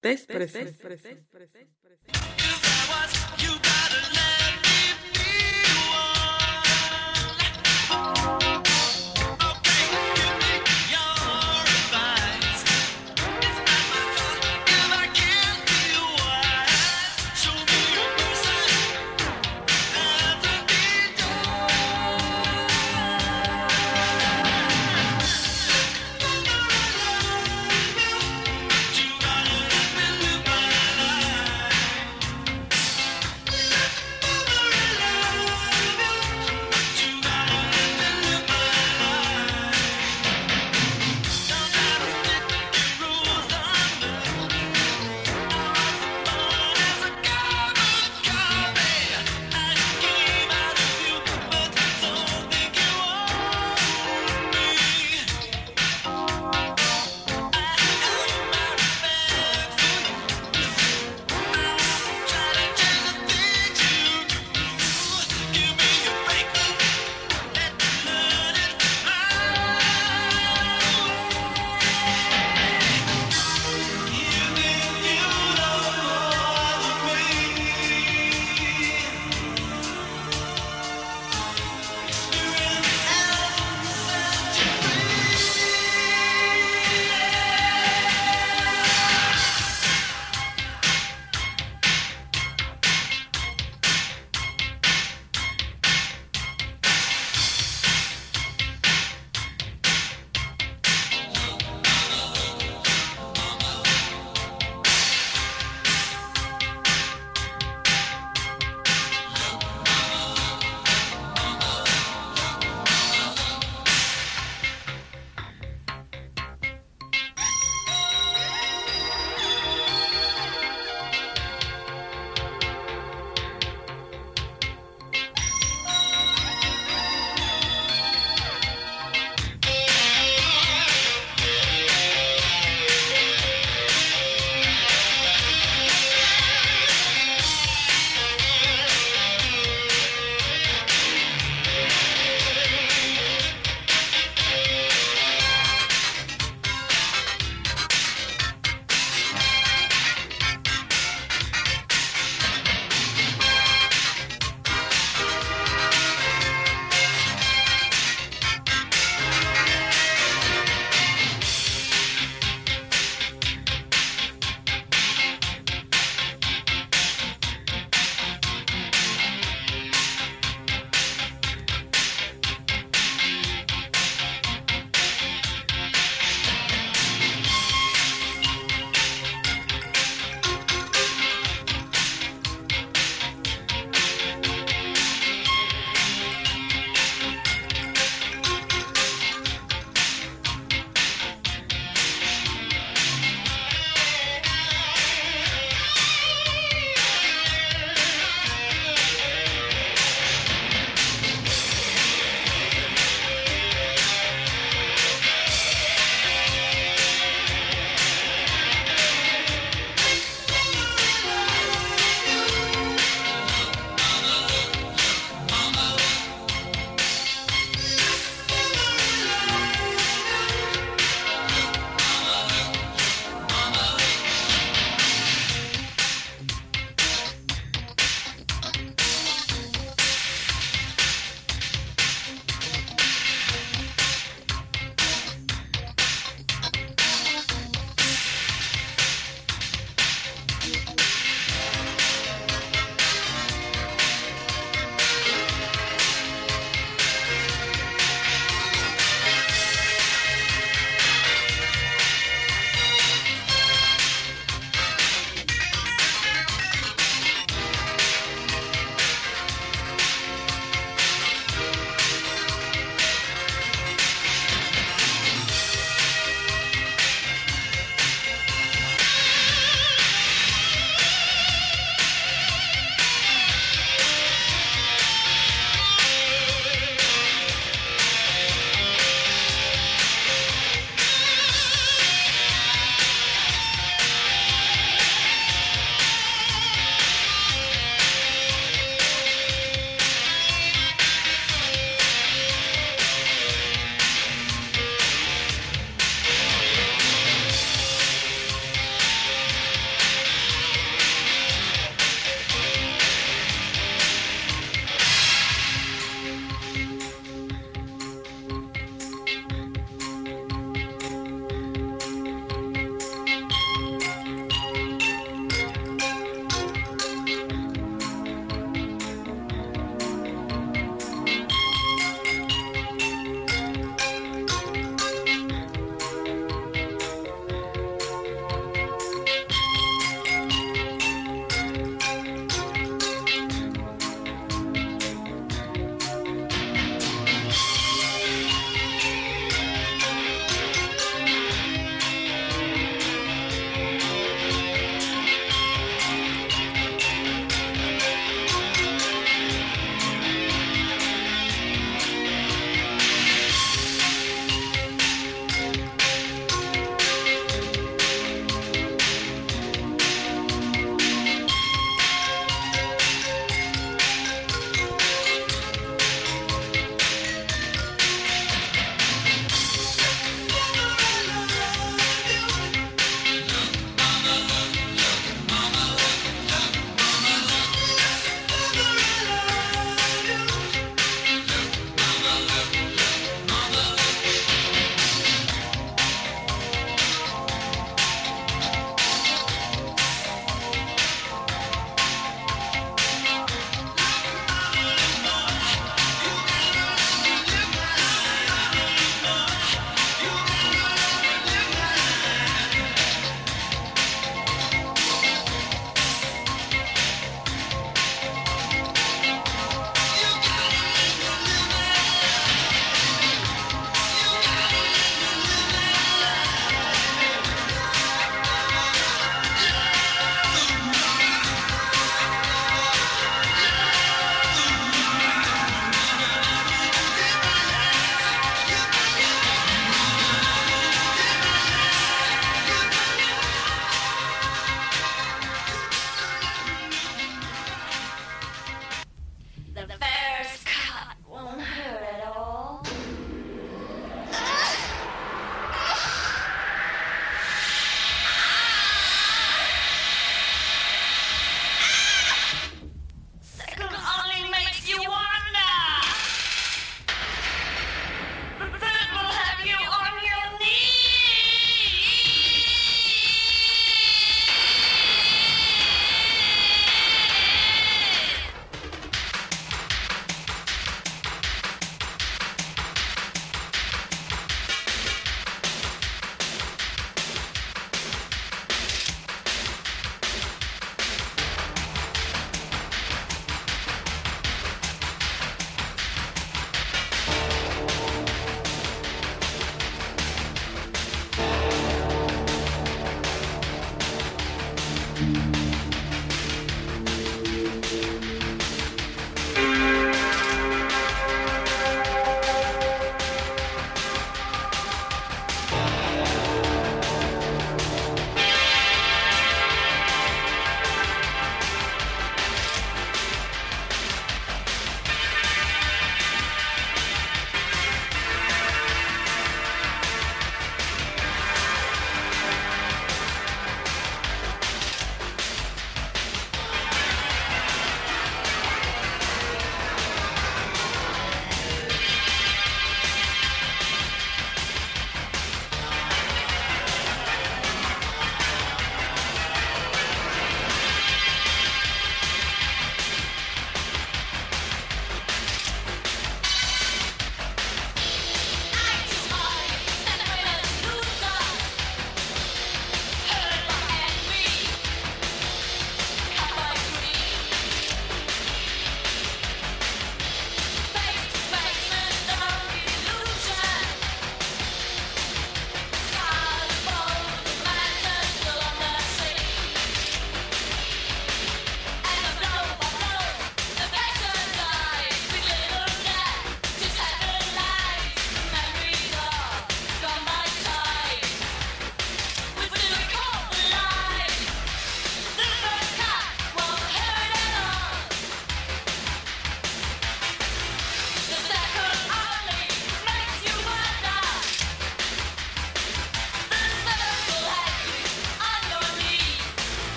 Desprecio. said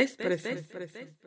Test present.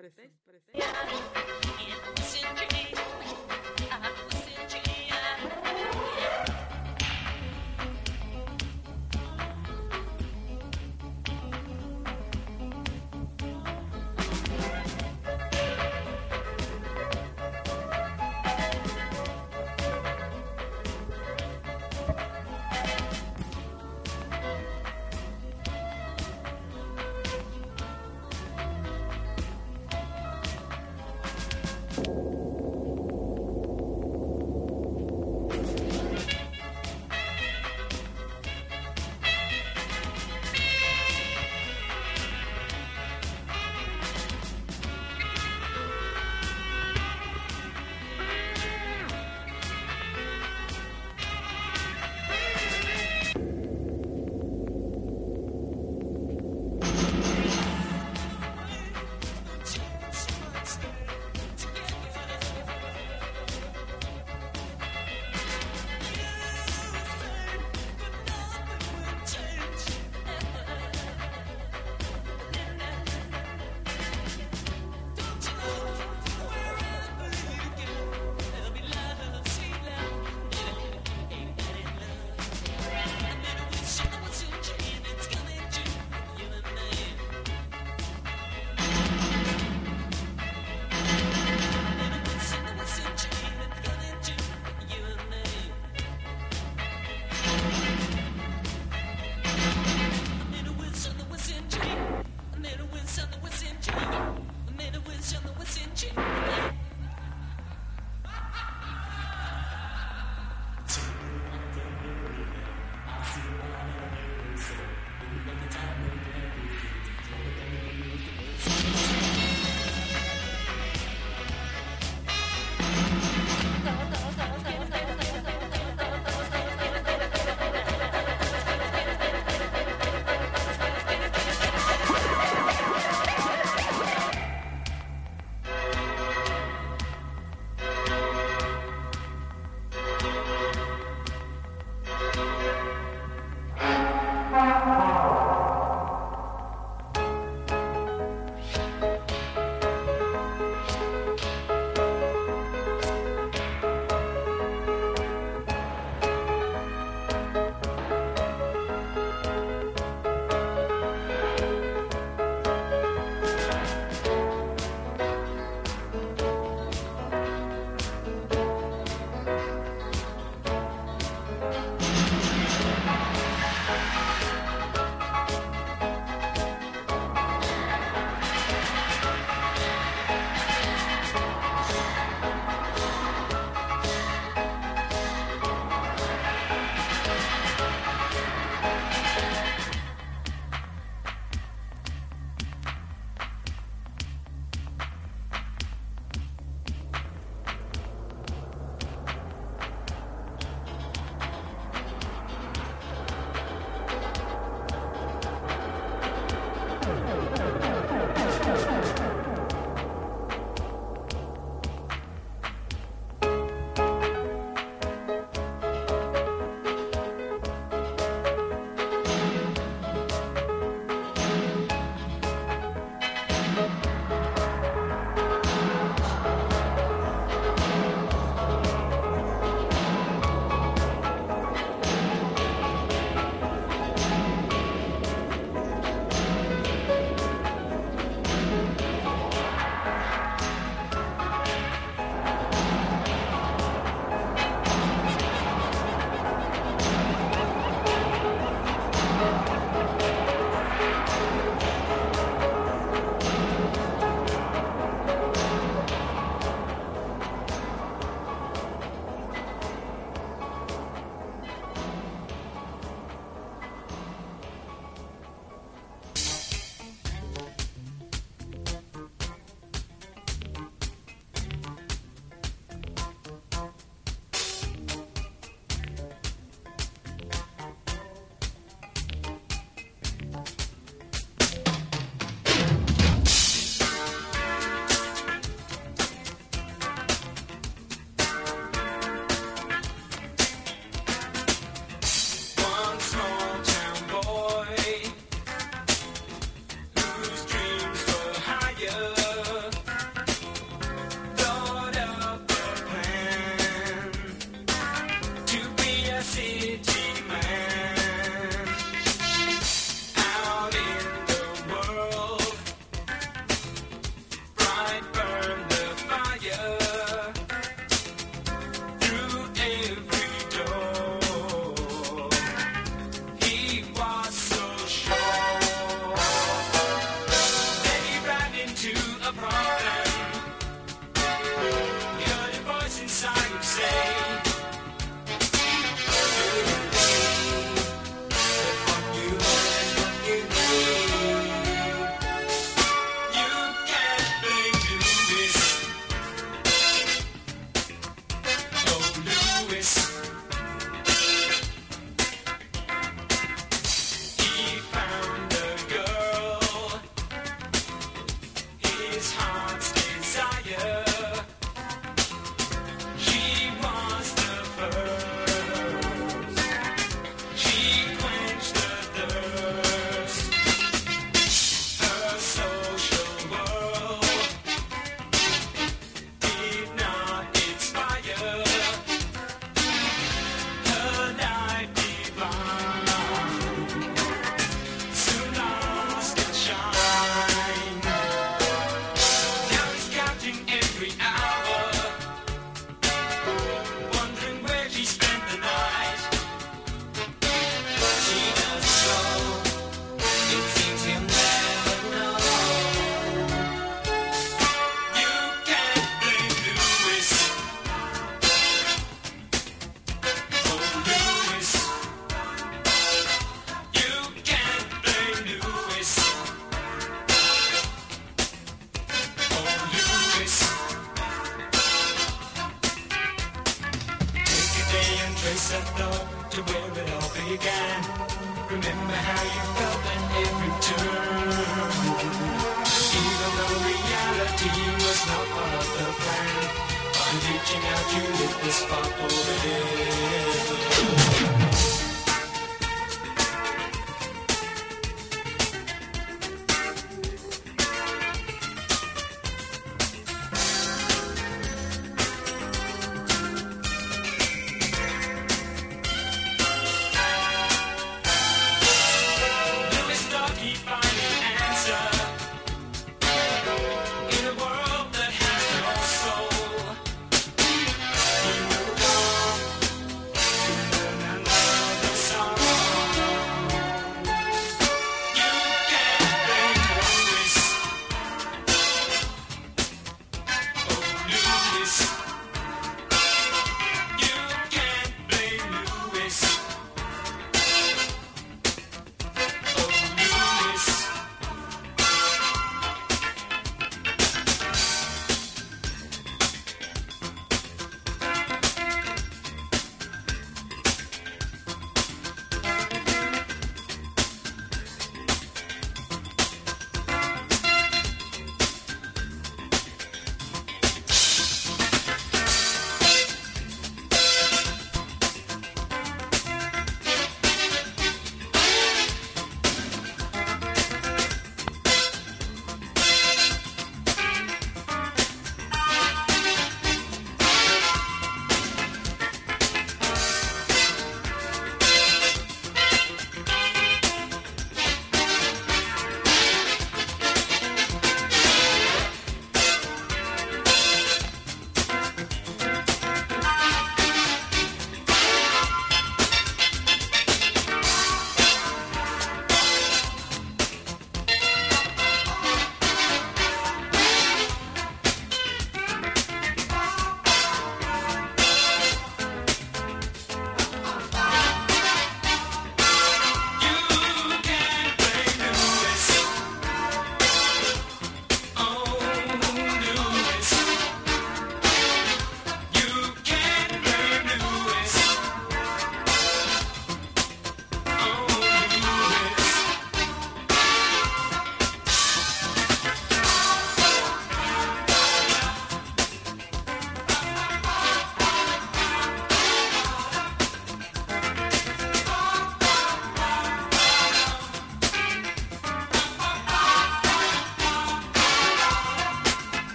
is high.